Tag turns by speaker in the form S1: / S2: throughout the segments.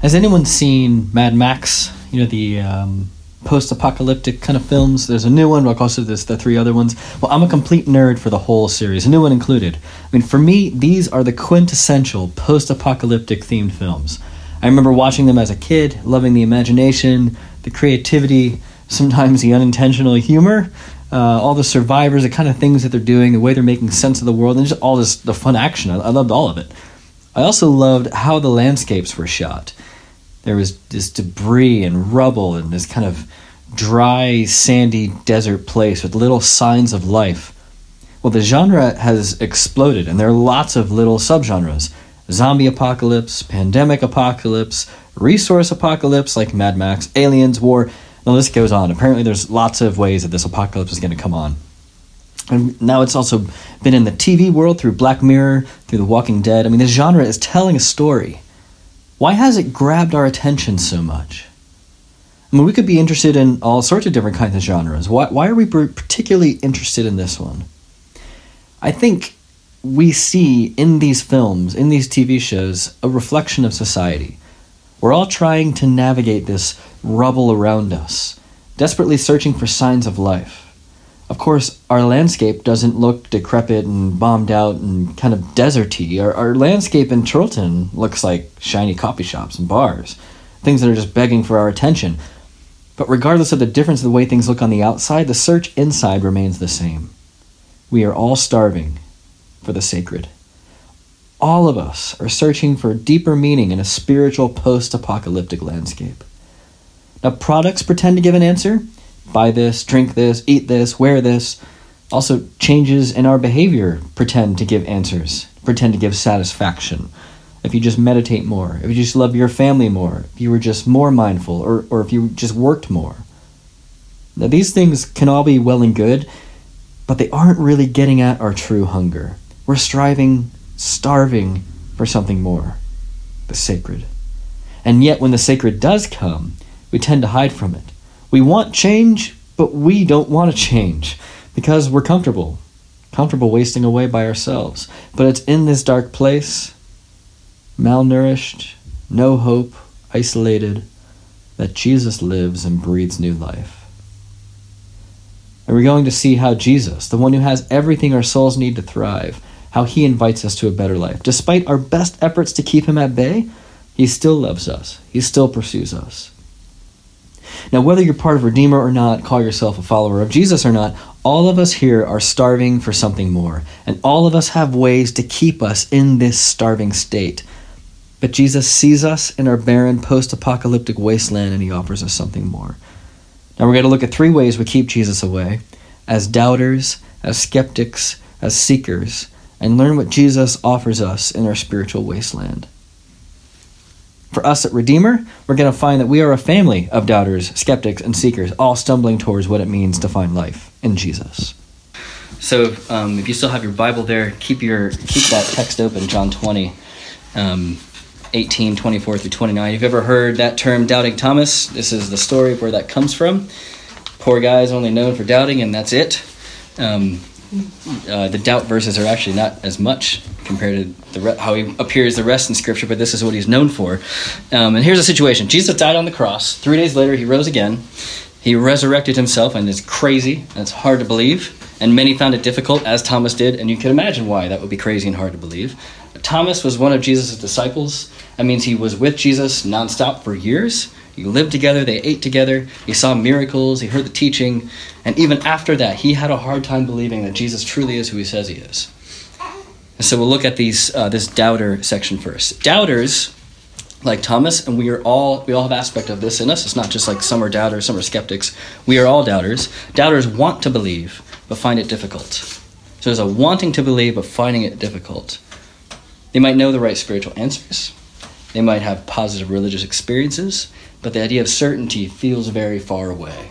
S1: Has anyone seen Mad Max? You know the um, post-apocalyptic kind of films. There's a new one, but also there's the three other ones. Well, I'm a complete nerd for the whole series, a new one included. I mean, for me, these are the quintessential post-apocalyptic themed films. I remember watching them as a kid, loving the imagination, the creativity, sometimes the unintentional humor, uh, all the survivors, the kind of things that they're doing, the way they're making sense of the world, and just all this the fun action. I, I loved all of it. I also loved how the landscapes were shot. There was this debris and rubble and this kind of dry, sandy desert place with little signs of life. Well, the genre has exploded, and there are lots of little subgenres zombie apocalypse, pandemic apocalypse, resource apocalypse like Mad Max, aliens, war. The list goes on. Apparently, there's lots of ways that this apocalypse is going to come on. And now it's also been in the TV world through Black Mirror, through The Walking Dead. I mean, this genre is telling a story. Why has it grabbed our attention so much? I mean, we could be interested in all sorts of different kinds of genres. Why, why are we particularly interested in this one? I think we see in these films, in these TV shows, a reflection of society. We're all trying to navigate this rubble around us, desperately searching for signs of life. Of course, our landscape doesn't look decrepit and bombed out and kind of deserty. Our, our landscape in Chorlton looks like shiny coffee shops and bars, things that are just begging for our attention. But regardless of the difference of the way things look on the outside, the search inside remains the same. We are all starving for the sacred. All of us are searching for a deeper meaning in a spiritual post apocalyptic landscape. Now, products pretend to give an answer buy this, drink this, eat this, wear this. Also, changes in our behavior pretend to give answers, pretend to give satisfaction if you just meditate more, if you just love your family more, if you were just more mindful, or, or if you just worked more. Now, these things can all be well and good, but they aren't really getting at our true hunger. We're striving, starving for something more the sacred. And yet, when the sacred does come, we tend to hide from it. We want change, but we don't want to change because we're comfortable, comfortable wasting away by ourselves. But it's in this dark place malnourished, no hope, isolated, that Jesus lives and breathes new life. And we're going to see how Jesus, the one who has everything our souls need to thrive, how he invites us to a better life. Despite our best efforts to keep him at bay, he still loves us, he still pursues us. Now, whether you're part of Redeemer or not, call yourself a follower of Jesus or not, all of us here are starving for something more, and all of us have ways to keep us in this starving state. But Jesus sees us in our barren post apocalyptic wasteland and he offers us something more. Now we're going to look at three ways we keep Jesus away as doubters, as skeptics, as seekers, and learn what Jesus offers us in our spiritual wasteland. For us at Redeemer, we're going to find that we are a family of doubters, skeptics, and seekers, all stumbling towards what it means to find life in Jesus. So, um, if you still have your Bible there, keep your keep that text open, John 20. Um, 18, 24 through 29. If you've ever heard that term, doubting Thomas, this is the story of where that comes from. Poor guy is only known for doubting, and that's it. Um, uh, the doubt verses are actually not as much compared to the re- how he appears the rest in Scripture, but this is what he's known for. Um, and here's the situation Jesus died on the cross. Three days later, he rose again. He resurrected himself, and it's crazy, and it's hard to believe. And many found it difficult, as Thomas did, and you can imagine why that would be crazy and hard to believe. Thomas was one of Jesus' disciples. That means he was with Jesus nonstop for years. He lived together, they ate together, he saw miracles, he heard the teaching, and even after that, he had a hard time believing that Jesus truly is who he says he is. And so we'll look at these uh, this doubter section first. Doubters, like Thomas, and we are all we all have aspect of this in us. It's not just like some are doubters, some are skeptics. We are all doubters. Doubters want to believe, but find it difficult. So there's a wanting to believe, but finding it difficult. They might know the right spiritual answers. They might have positive religious experiences, but the idea of certainty feels very far away.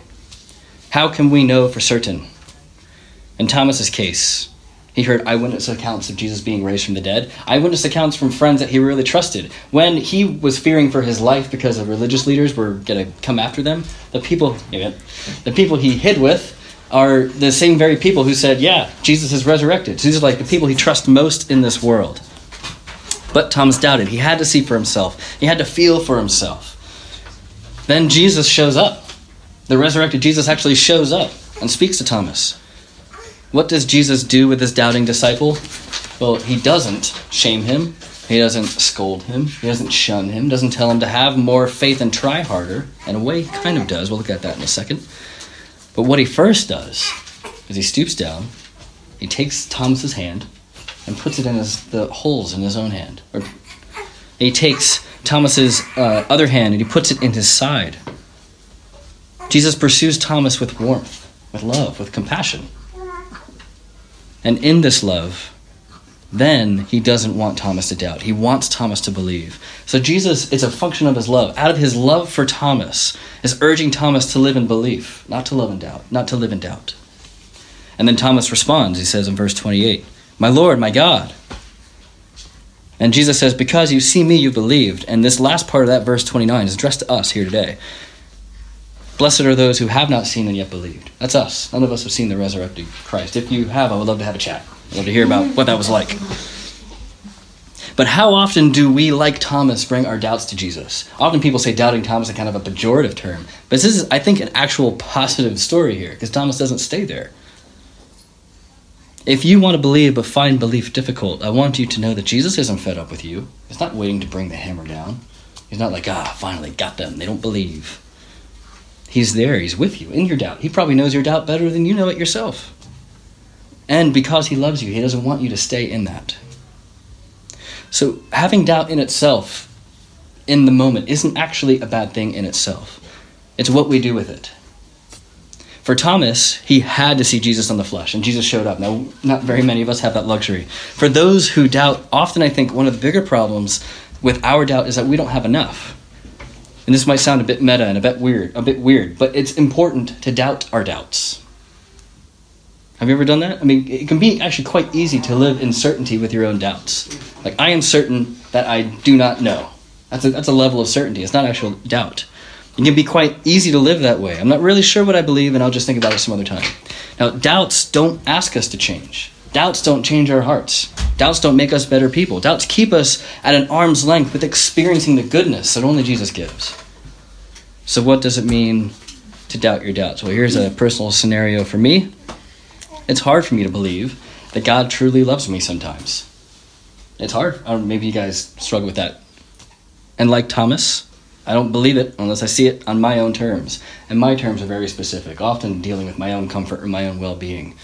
S1: How can we know for certain? In Thomas's case, he heard eyewitness accounts of Jesus being raised from the dead, eyewitness accounts from friends that he really trusted. When he was fearing for his life because the religious leaders were going to come after them, the people, the people he hid with are the same very people who said, "Yeah, Jesus is resurrected." So these are like the people he trusts most in this world. But Thomas doubted. He had to see for himself, he had to feel for himself. Then Jesus shows up. The resurrected Jesus actually shows up and speaks to Thomas. What does Jesus do with this doubting disciple? Well, he doesn't shame him. He doesn't scold him. He doesn't shun him. Doesn't tell him to have more faith and try harder. In a way, he kind of does. We'll look at that in a second. But what he first does is he stoops down, he takes Thomas's hand, and puts it in his, the holes in his own hand. Or he takes Thomas's uh, other hand and he puts it in his side. Jesus pursues Thomas with warmth, with love, with compassion. And in this love, then he doesn't want Thomas to doubt. He wants Thomas to believe. So Jesus, it's a function of his love. Out of his love for Thomas, is urging Thomas to live in belief, not to love in doubt, not to live in doubt. And then Thomas responds. He says in verse 28, My Lord, my God. And Jesus says, Because you see me, you believed. And this last part of that verse 29 is addressed to us here today. Blessed are those who have not seen and yet believed. That's us. None of us have seen the resurrected Christ. If you have, I would love to have a chat. I'd love to hear about what that was like. But how often do we, like Thomas, bring our doubts to Jesus? Often people say doubting Thomas is kind of a pejorative term. But this is, I think, an actual positive story here, because Thomas doesn't stay there. If you want to believe but find belief difficult, I want you to know that Jesus isn't fed up with you. He's not waiting to bring the hammer down. He's not like, ah, finally got them. They don't believe. He's there. He's with you in your doubt. He probably knows your doubt better than you know it yourself. And because he loves you, he doesn't want you to stay in that. So having doubt in itself, in the moment, isn't actually a bad thing in itself. It's what we do with it. For Thomas, he had to see Jesus on the flesh, and Jesus showed up. Now, not very many of us have that luxury. For those who doubt, often I think one of the bigger problems with our doubt is that we don't have enough. And this might sound a bit meta and a bit weird, a bit weird, but it's important to doubt our doubts. Have you ever done that? I mean, it can be actually quite easy to live in certainty with your own doubts. Like, I am certain that I do not know. That's a, that's a level of certainty. It's not actual doubt. It can be quite easy to live that way. I'm not really sure what I believe, and I'll just think about it some other time. Now, doubts don't ask us to change. Doubts don't change our hearts. Doubts don't make us better people. Doubts keep us at an arm's length with experiencing the goodness that only Jesus gives. So, what does it mean to doubt your doubts? Well, here's a personal scenario for me. It's hard for me to believe that God truly loves me sometimes. It's hard. maybe you guys struggle with that. And like Thomas, I don't believe it unless I see it on my own terms. And my terms are very specific, often dealing with my own comfort or my own well being.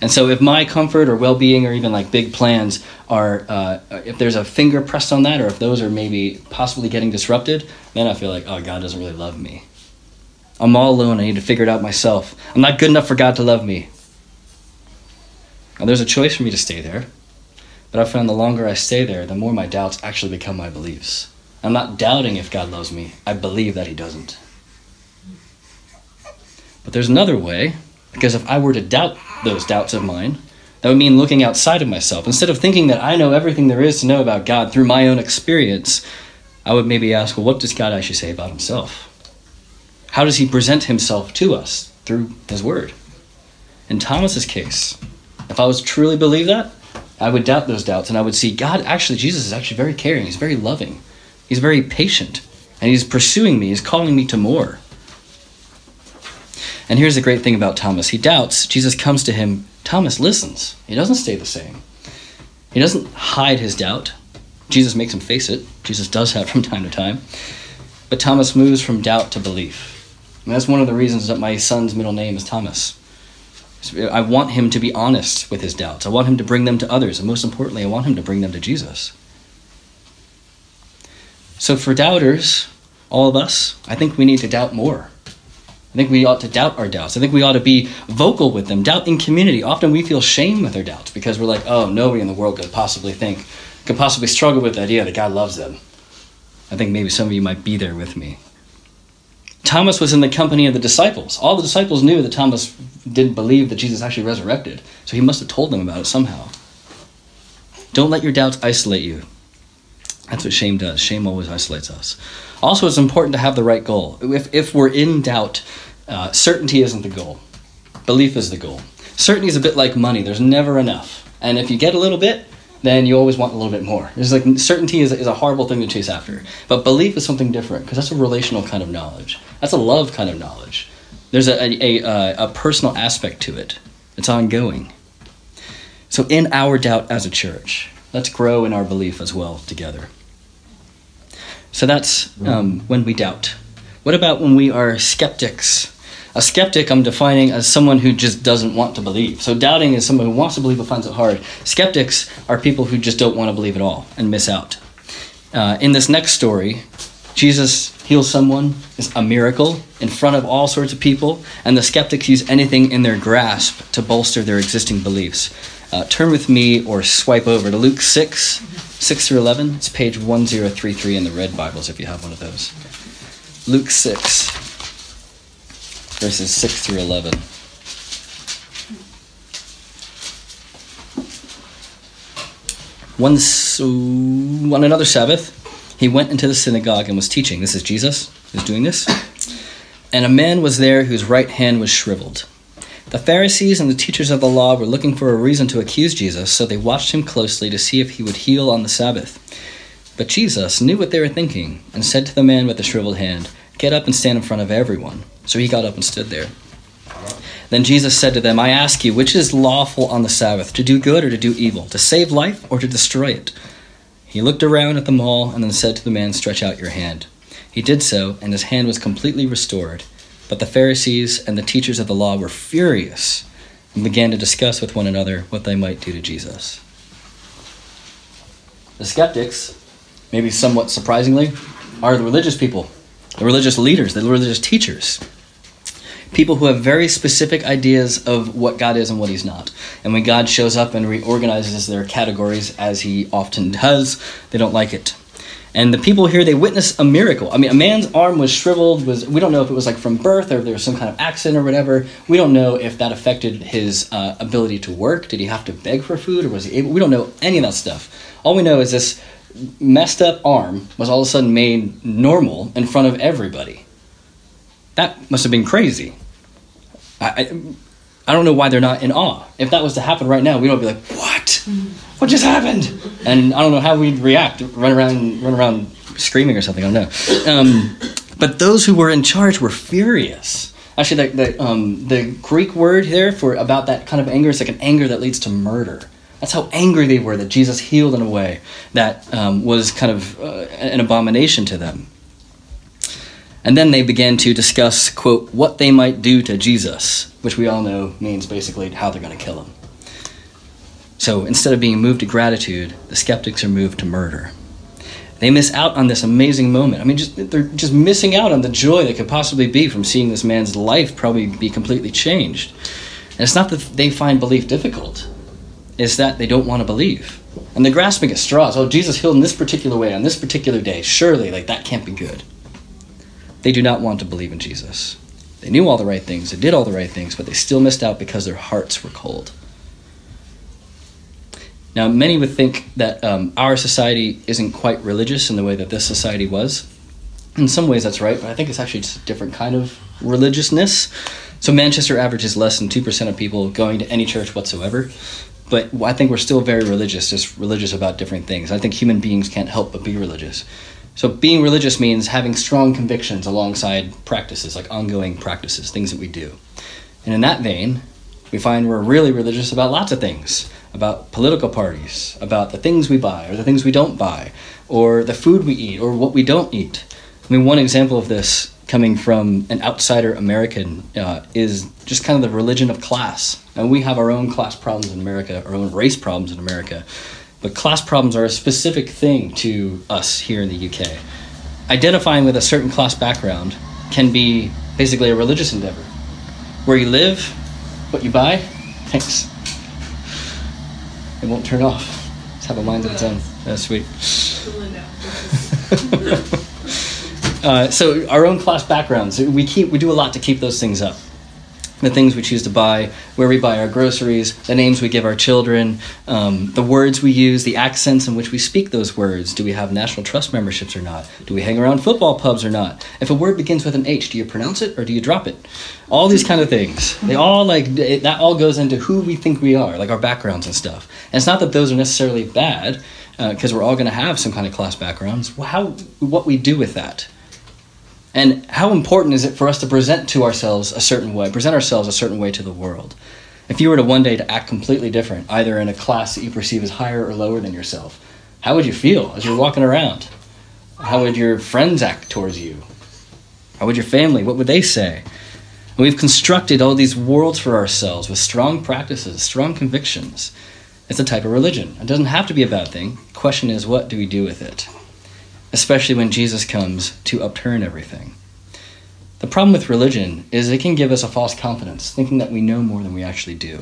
S1: And so, if my comfort or well being or even like big plans are, uh, if there's a finger pressed on that, or if those are maybe possibly getting disrupted, then I feel like, oh, God doesn't really love me. I'm all alone. I need to figure it out myself. I'm not good enough for God to love me. Now, there's a choice for me to stay there, but I've found the longer I stay there, the more my doubts actually become my beliefs. I'm not doubting if God loves me, I believe that He doesn't. But there's another way, because if I were to doubt those doubts of mine, that would mean looking outside of myself. Instead of thinking that I know everything there is to know about God through my own experience, I would maybe ask, well, what does God actually say about Himself? How does He present Himself to us through His Word? In Thomas's case, if I was truly believe that, I would doubt those doubts and I would see God actually Jesus is actually very caring, he's very loving. He's very patient and he's pursuing me, he's calling me to more. And here's the great thing about Thomas. He doubts, Jesus comes to him, Thomas listens. He doesn't stay the same. He doesn't hide his doubt. Jesus makes him face it. Jesus does that from time to time. But Thomas moves from doubt to belief. And that's one of the reasons that my son's middle name is Thomas. I want him to be honest with his doubts. I want him to bring them to others. And most importantly, I want him to bring them to Jesus. So, for doubters, all of us, I think we need to doubt more. I think we ought to doubt our doubts. I think we ought to be vocal with them. Doubt in community. Often we feel shame with our doubts because we're like, oh, nobody in the world could possibly think, could possibly struggle with the idea that God loves them. I think maybe some of you might be there with me. Thomas was in the company of the disciples. All the disciples knew that Thomas didn't believe that Jesus actually resurrected, so he must have told them about it somehow. Don't let your doubts isolate you. That's what shame does. Shame always isolates us. Also, it's important to have the right goal. If, if we're in doubt, uh, certainty isn't the goal, belief is the goal. Certainty is a bit like money, there's never enough. And if you get a little bit,
S2: then you always want a little bit more. There's like certainty is, is a horrible thing to chase after, but belief is something different because that's a relational kind of knowledge. That's a love kind of knowledge. There's a, a, a, a personal aspect to it. It's ongoing. So in our doubt as a church, let's grow in our belief as well together. So that's um, when we doubt. What about when we are skeptics? A skeptic, I'm defining as someone who just doesn't want to believe. So doubting is someone who wants to believe but finds it hard. Skeptics are people who just don't want to believe at all and miss out. Uh, in this next story, Jesus heals someone, it's a miracle in front of all sorts of people, and the skeptics use anything in their grasp to bolster their existing beliefs. Uh, turn with me or swipe over to Luke 6, 6 through 11. It's page 1033 in the Red Bibles if you have one of those. Luke 6, verses 6 through 11. Once, on another Sabbath, he went into the synagogue and was teaching. This is Jesus who's doing this. And a man was there whose right hand was shriveled. The Pharisees and the teachers of the law were looking for a reason to accuse Jesus, so they watched him closely to see if he would heal on the Sabbath. But Jesus knew what they were thinking and said to the man with the shriveled hand, Get up and stand in front of everyone. So he got up and stood there. Then Jesus said to them, I ask you, which is lawful on the Sabbath, to do good or to do evil, to save life or to destroy it? He looked around at them all and then said to the man, Stretch out your hand. He did so, and his hand was completely restored. But the Pharisees and the teachers of the law were furious and began to discuss with one another what they might do to Jesus. The skeptics, maybe somewhat surprisingly, are the religious people, the religious leaders, the religious teachers. People who have very specific ideas of what God is and what He's not. And when God shows up and reorganizes their categories, as He often does, they don't like it. And the people here, they witness a miracle. I mean, a man's arm was shriveled. Was we don't know if it was like from birth or if there was some kind of accident or whatever. We don't know if that affected his uh, ability to work. Did he have to beg for food or was he able? We don't know any of that stuff. All we know is this messed up arm was all of a sudden made normal in front of everybody. That must have been crazy. I, I don't know why they're not in awe. If that was to happen right now, we would all be like, "What? What just happened?" And I don't know how we'd react. Run around, run around screaming or something. I don't know. Um, but those who were in charge were furious. Actually, the the, um, the Greek word there for about that kind of anger is like an anger that leads to murder. That's how angry they were that Jesus healed in a way that um, was kind of uh, an abomination to them. And then they began to discuss, quote, what they might do to Jesus, which we all know means basically how they're going to kill him. So instead of being moved to gratitude, the skeptics are moved to murder. They miss out on this amazing moment. I mean, just, they're just missing out on the joy that could possibly be from seeing this man's life probably be completely changed. And it's not that they find belief difficult, it's that they don't want to believe. And they're grasping at straws. Oh, Jesus healed in this particular way on this particular day. Surely, like, that can't be good. They do not want to believe in Jesus. They knew all the right things, they did all the right things, but they still missed out because their hearts were cold. Now, many would think that um, our society isn't quite religious in the way that this society was. In some ways, that's right, but I think it's actually just a different kind of religiousness. So, Manchester averages less than 2% of people going to any church whatsoever. But I think we're still very religious, just religious about different things. I think human beings can't help but be religious. So, being religious means having strong convictions alongside practices, like ongoing practices, things that we do. And in that vein, we find we're really religious about lots of things about political parties, about the things we buy or the things we don't buy, or the food we eat or what we don't eat. I mean, one example of this coming from an outsider American uh, is just kind of the religion of class. And we have our own class problems in America, our own race problems in America. But class problems are a specific thing to us here in the UK. Identifying with a certain class background can be basically a religious endeavor. Where you live, what you buy, thanks. It won't turn off. Just have a mind of its own. That's sweet. uh, so our own class backgrounds, we keep we do a lot to keep those things up. The things we choose to buy, where we buy our groceries, the names we give our children, um, the words we use, the accents in which we speak those words. Do we have National Trust memberships or not? Do we hang around football pubs or not? If a word begins with an H, do you pronounce it or do you drop it? All these kind of things. They all like it, that all goes into who we think we are, like our backgrounds and stuff. And it's not that those are necessarily bad, because uh, we're all going to have some kind of class backgrounds. How what we do with that and how important is it for us to present to ourselves a certain way, present ourselves a certain way to the world? If you were to one day to act completely different, either in a class that you perceive as higher or lower than yourself, how would you feel as you're walking around? How would your friends act towards you? How would your family? What would they say? And we've constructed all these worlds for ourselves with strong practices, strong convictions. It's a type of religion. It doesn't have to be a bad thing. The question is, what do we do with it? Especially when Jesus comes to upturn everything. The problem with religion is it can give us a false confidence, thinking that we know more than we actually do.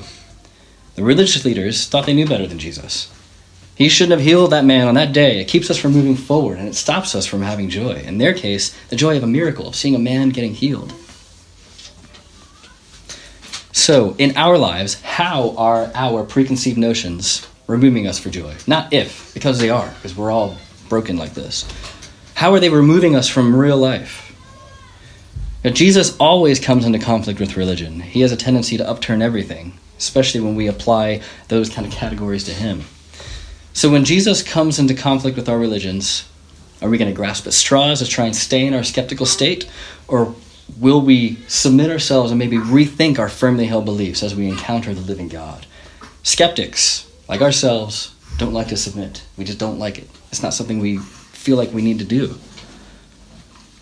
S2: The religious leaders thought they knew better than Jesus. He shouldn't have healed that man on that day. It keeps us from moving forward and it stops us from having joy. In their case, the joy of a miracle, of seeing a man getting healed. So, in our lives, how are our preconceived notions removing us for joy? Not if, because they are, because we're all broken like this? How are they removing us from real life? Now, Jesus always comes into conflict with religion. He has a tendency to upturn everything, especially when we apply those kind of categories to him. So when Jesus comes into conflict with our religions, are we going to grasp at straws to try and stay in our skeptical state? Or will we submit ourselves and maybe rethink our firmly held beliefs as we encounter the living God? Skeptics, like ourselves, don't like to submit. We just don't like it. It's not something we feel like we need to do.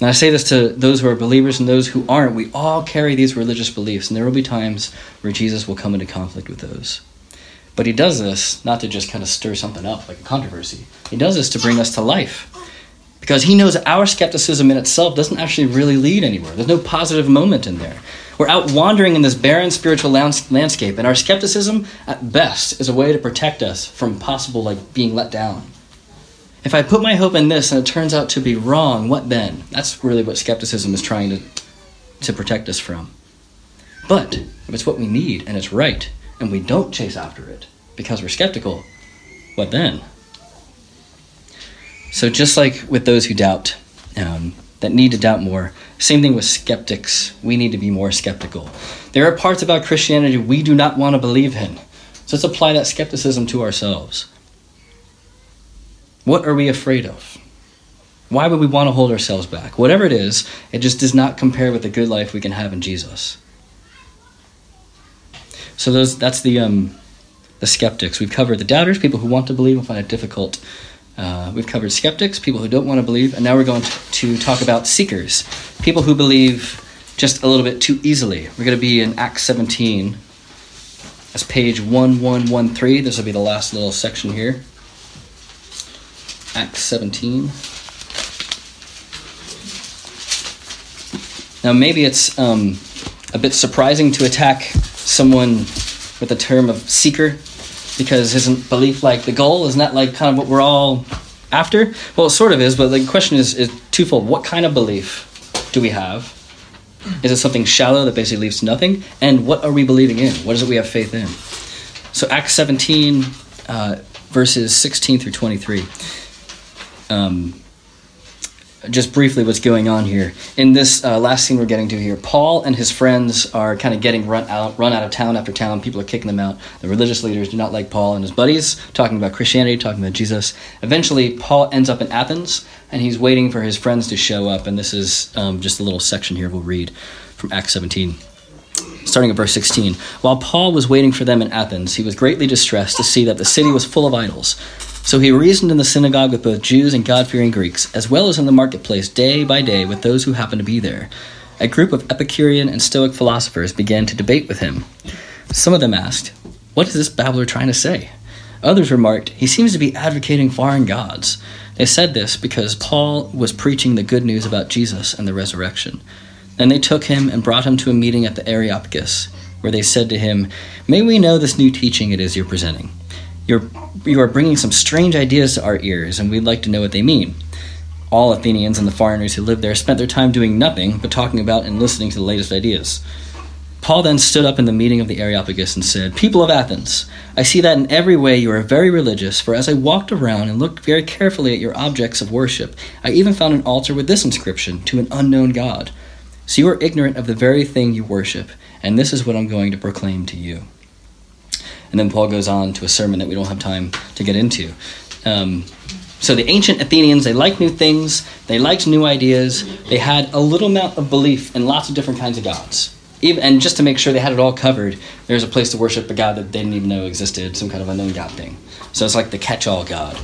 S2: And I say this to those who are believers and those who aren't. We all carry these religious beliefs, and there will be times where Jesus will come into conflict with those. But he does this not to just kind of stir something up like a controversy. He does this to bring us to life. Because he knows our skepticism in itself doesn't actually really lead anywhere. There's no positive moment in there. We're out wandering in this barren spiritual landscape, and our skepticism, at best, is a way to protect us from possible like being let down. If I put my hope in this and it turns out to be wrong, what then? That's really what skepticism is trying to, to protect us from. But if it's what we need and it's right, and we don't chase after it because we're skeptical, what then? So, just like with those who doubt, um, that need to doubt more, same thing with skeptics. We need to be more skeptical. There are parts about Christianity we do not want to believe in. So, let's apply that skepticism to ourselves. What are we afraid of? Why would we want to hold ourselves back? Whatever it is, it just does not compare with the good life we can have in Jesus. So those that's the um, the skeptics. We've covered the doubters, people who want to believe and find it difficult. Uh, we've covered skeptics, people who don't want to believe, and now we're going to, to talk about seekers, people who believe just a little bit too easily. We're going to be in Acts 17. That's page 1113. This will be the last little section here. Acts 17. Now, maybe it's um, a bit surprising to attack someone with the term of seeker because isn't belief like the goal? Isn't that like kind of what we're all after? Well, it sort of is, but the question is, is twofold. What kind of belief do we have? Is it something shallow that basically leads to nothing? And what are we believing in? What is it we have faith in? So, Acts 17, uh, verses 16 through 23 um, just briefly what's going on here. In this uh, last scene we're getting to here, Paul and his friends are kind of getting run out, run out of town after town. People are kicking them out. The religious leaders do not like Paul and his buddies, talking about Christianity, talking about Jesus. Eventually, Paul ends up in Athens, and he's waiting for his friends to show up. And this is um, just a little section here we'll read from Acts 17 starting at verse 16. While Paul was waiting for them in Athens, he was greatly distressed to see that the city was full of idols. So he reasoned in the synagogue with both Jews and God fearing Greeks, as well as in the marketplace day by day with those who happened to be there. A group of Epicurean and Stoic philosophers began to debate with him. Some of them asked, What is this babbler trying to say? Others remarked, He seems to be advocating foreign gods. They said this because Paul was preaching the good news about Jesus and the resurrection. Then they took him and brought him to a meeting at the Areopagus, where they said to him, May we know this new teaching it is you're presenting. You're, you are bringing some strange ideas to our ears, and we'd like to know what they mean. All Athenians and the foreigners who lived there spent their time doing nothing but talking about and listening to the latest ideas. Paul then stood up in the meeting of the Areopagus and said, People of Athens, I see that in every way you are very religious, for as I walked around and looked very carefully at your objects of worship, I even found an altar with this inscription, To an unknown God. So you are ignorant of the very thing you worship, and this is what I'm going to proclaim to you. And then Paul goes on to a sermon that we don't have time to get into. Um, so the ancient Athenians, they liked new things, they liked new ideas, they had a little amount of belief in lots of different kinds of gods. Even, and just to make sure they had it all covered, there's a place to worship a god that they didn't even know existed, some kind of unknown god thing. So it's like the catch-all god.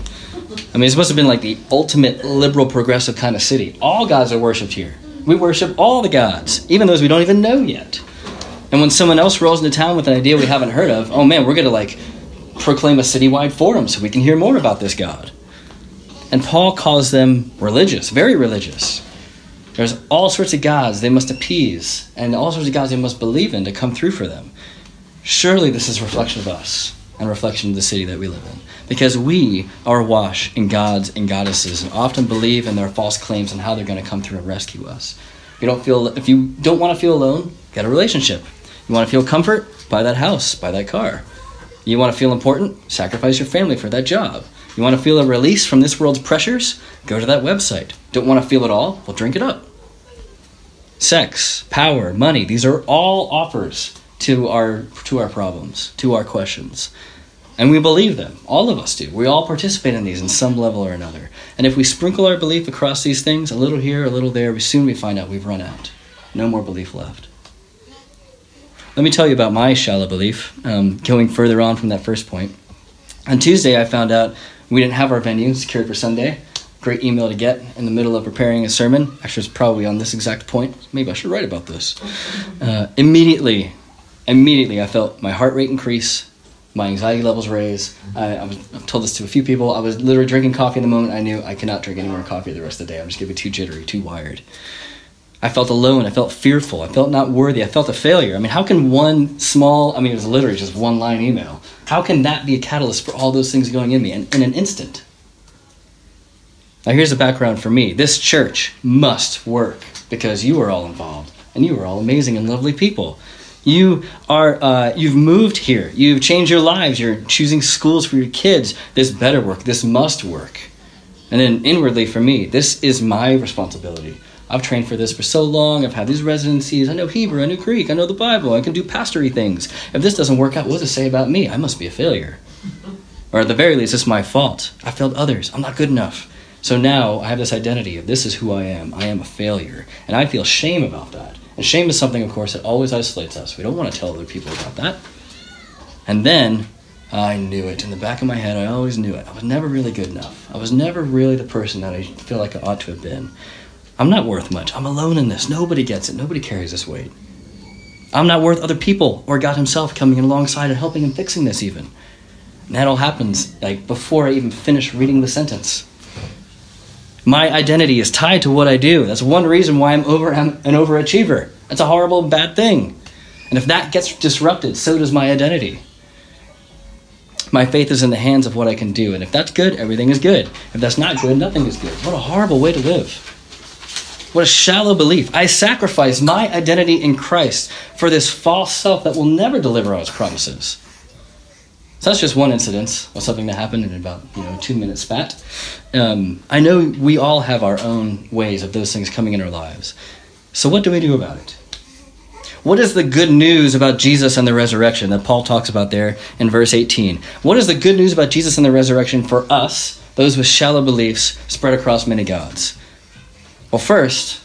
S2: I mean, it's must have been like the ultimate liberal, progressive kind of city. All gods are worshipped here. We worship all the gods, even those we don't even know yet. And when someone else rolls into town with an idea we haven't heard of, oh man, we're going to like proclaim a citywide forum so we can hear more about this God. And Paul calls them religious, very religious. There's all sorts of gods they must appease, and all sorts of gods they must believe in to come through for them. Surely this is a reflection of us and reflection of the city that we live in. Because we are awash in gods and goddesses and often believe in their false claims and how they're going to come through and rescue us. You don't feel if you don't want to feel alone, get a relationship. You want to feel comfort? Buy that house, buy that car. You want to feel important? Sacrifice your family for that job. You want to feel a release from this world's pressures? Go to that website. Don't want to feel it all? Well, drink it up. Sex, power, money, these are all offers to our to our problems, to our questions. And we believe them. All of us do. We all participate in these in some level or another. And if we sprinkle our belief across these things, a little here, a little there, we soon we find out we've run out. No more belief left. Let me tell you about my shallow belief, um, going further on from that first point. On Tuesday, I found out we didn't have our venue secured for Sunday. Great email to get in the middle of preparing a sermon. Actually, it's probably on this exact point. Maybe I should write about this. Uh, immediately, immediately, I felt my heart rate increase, my anxiety levels raise. I, I was, I've told this to a few people. I was literally drinking coffee in the moment. I knew I cannot drink any more coffee the rest of the day. I'm just going to be too jittery, too wired. I felt alone. I felt fearful. I felt not worthy. I felt a failure. I mean, how can one small, I mean, it was literally just one line email. How can that be a catalyst for all those things going in me in, in an instant? Now, here's the background for me this church must work because you are all involved and you are all amazing and lovely people. You are, uh, you've moved here. You've changed your lives. You're choosing schools for your kids. This better work. This must work. And then inwardly for me, this is my responsibility. I've trained for this for so long. I've had these residencies. I know Hebrew. I know Greek. I know the Bible. I can do pastory things. If this doesn't work out, what does it say about me? I must be a failure. Or at the very least, it's my fault. I failed others. I'm not good enough. So now I have this identity of this is who I am. I am a failure. And I feel shame about that. And shame is something, of course, that always isolates us. We don't want to tell other people about that. And then I knew it. In the back of my head, I always knew it. I was never really good enough. I was never really the person that I feel like I ought to have been. I'm not worth much. I'm alone in this. Nobody gets it. Nobody carries this weight. I'm not worth other people or God Himself coming alongside and helping and fixing this, even. And that all happens like before I even finish reading the sentence. My identity is tied to what I do. That's one reason why I'm over I'm an overachiever. That's a horrible, bad thing. And if that gets disrupted, so does my identity. My faith is in the hands of what I can do. And if that's good, everything is good. If that's not good, nothing is good. What a horrible way to live. What a shallow belief. I sacrifice my identity in Christ for this false self that will never deliver on its promises. So that's just one incident of something that happened in about you know two minute spat. Um, I know we all have our own ways of those things coming in our lives. So what do we do about it? What is the good news about Jesus and the resurrection that Paul talks about there in verse 18? What is the good news about Jesus and the resurrection for us, those with shallow beliefs spread across many gods? Well, first,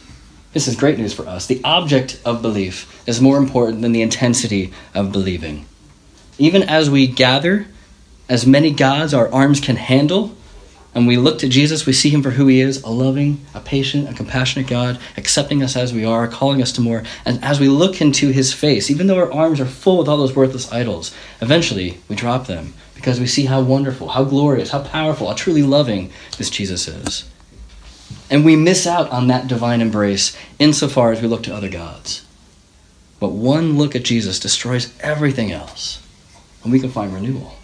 S2: this is great news for us. The object of belief is more important than the intensity of believing. Even as we gather as many gods our arms can handle, and we look to Jesus, we see him for who he is a loving, a patient, a compassionate God, accepting us as we are, calling us to more. And as we look into his face, even though our arms are full with all those worthless idols, eventually we drop them because we see how wonderful, how glorious, how powerful, how truly loving this Jesus is. And we miss out on that divine embrace insofar as we look to other gods. But one look at Jesus destroys everything else, and we can find renewal.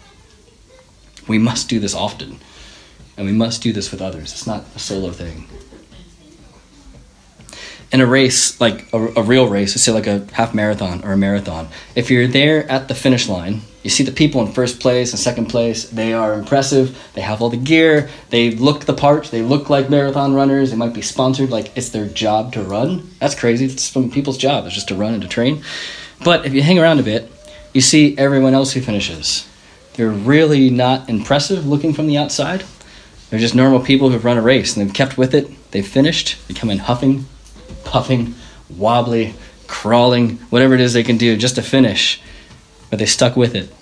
S2: We must do this often, and we must do this with others. It's not a solo thing. in a race, like a, a real race, say like a half marathon or a marathon, if you're there at the finish line, you see the people in first place and second place, they are impressive, they have all the gear, they look the part, they look like marathon runners, they might be sponsored, like it's their job to run. That's crazy. It's some people's job, it's just to run and to train. But if you hang around a bit, you see everyone else who finishes. They're really not impressive looking from the outside. They're just normal people who've run a race and they've kept with it. They've finished. They come in huffing, puffing, wobbly, crawling, whatever it is they can do just to finish. But they stuck with it.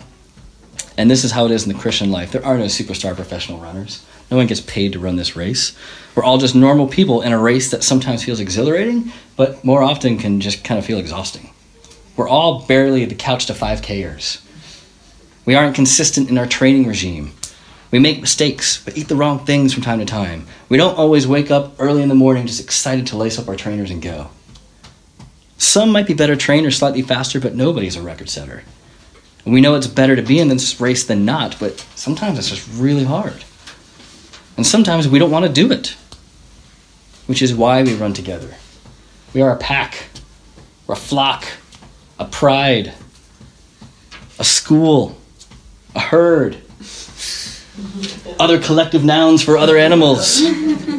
S2: And this is how it is in the Christian life. There are no superstar professional runners. No one gets paid to run this race. We're all just normal people in a race that sometimes feels exhilarating, but more often can just kind of feel exhausting. We're all barely the couch to 5Kers. We aren't consistent in our training regime. We make mistakes, but eat the wrong things from time to time. We don't always wake up early in the morning just excited to lace up our trainers and go. Some might be better trained or slightly faster, but nobody's a record setter. We know it's better to be in this race than not, but sometimes it's just really hard. And sometimes we don't want to do it, which is why we run together. We are a pack, we're a flock, a pride, a school, a herd, other collective nouns for other animals.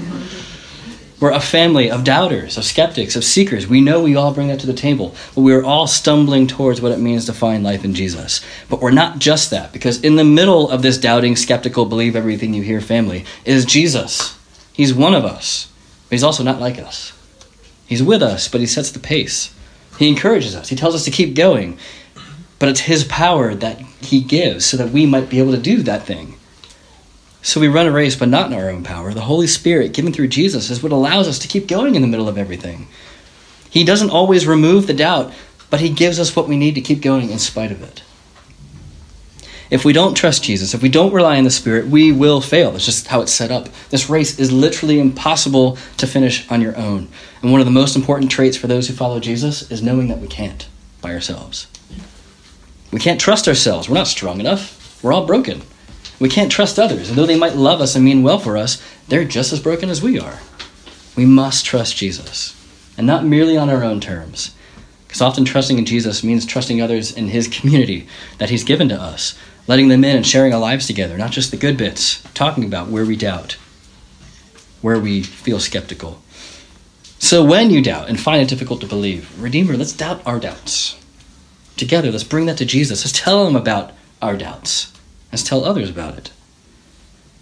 S2: We're a family of doubters, of skeptics, of seekers. We know we all bring that to the table, but we're all stumbling towards what it means to find life in Jesus. But we're not just that, because in the middle of this doubting, skeptical, believe everything you hear family is Jesus. He's one of us, but he's also not like us. He's with us, but he sets the pace. He encourages us, he tells us to keep going. But it's his power that he gives so that we might be able to do that thing. So we run a race, but not in our own power. The Holy Spirit, given through Jesus, is what allows us to keep going in the middle of everything. He doesn't always remove the doubt, but He gives us what we need to keep going in spite of it. If we don't trust Jesus, if we don't rely on the Spirit, we will fail. That's just how it's set up. This race is literally impossible to finish on your own. And one of the most important traits for those who follow Jesus is knowing that we can't by ourselves. We can't trust ourselves. We're not strong enough. We're all broken. We can't trust others. And though they might love us and mean well for us, they're just as broken as we are. We must trust Jesus, and not merely on our own terms. Because often trusting in Jesus means trusting others in His community that He's given to us, letting them in and sharing our lives together, not just the good bits, talking about where we doubt, where we feel skeptical. So when you doubt and find it difficult to believe, Redeemer, let's doubt our doubts. Together, let's bring that to Jesus. Let's tell Him about our doubts. Let's tell others about it.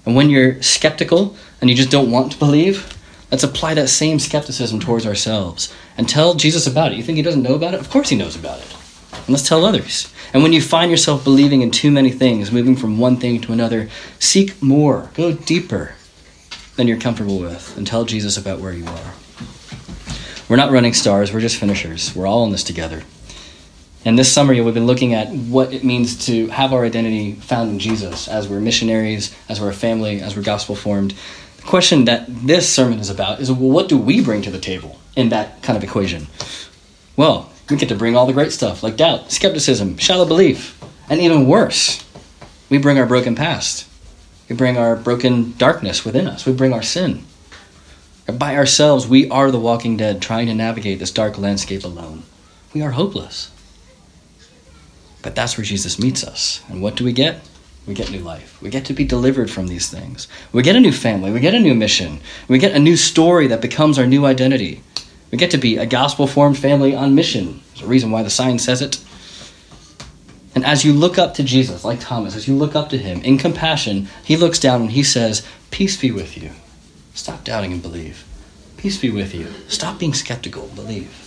S2: And when you're skeptical and you just don't want to believe, let's apply that same skepticism towards ourselves and tell Jesus about it. You think he doesn't know about it? Of course he knows about it. And let's tell others. And when you find yourself believing in too many things, moving from one thing to another, seek more, go deeper than you're comfortable with, and tell Jesus about where you are. We're not running stars, we're just finishers. We're all in this together. And this summer, we've been looking at what it means to have our identity found in Jesus as we're missionaries, as we're a family, as we're gospel formed. The question that this sermon is about is well, what do we bring to the table in that kind of equation? Well, we get to bring all the great stuff like doubt, skepticism, shallow belief, and even worse, we bring our broken past. We bring our broken darkness within us. We bring our sin. By ourselves, we are the walking dead trying to navigate this dark landscape alone. We are hopeless. But that's where Jesus meets us. And what do we get? We get new life. We get to be delivered from these things. We get a new family. We get a new mission. We get a new story that becomes our new identity. We get to be a gospel formed family on mission. There's a reason why the sign says it. And as you look up to Jesus, like Thomas, as you look up to him in compassion, he looks down and he says, Peace be with you. Stop doubting and believe. Peace be with you. Stop being skeptical. Believe.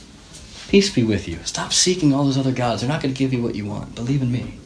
S2: Peace be with you. Stop seeking all those other gods. They're not going to give you what you want. Believe in me.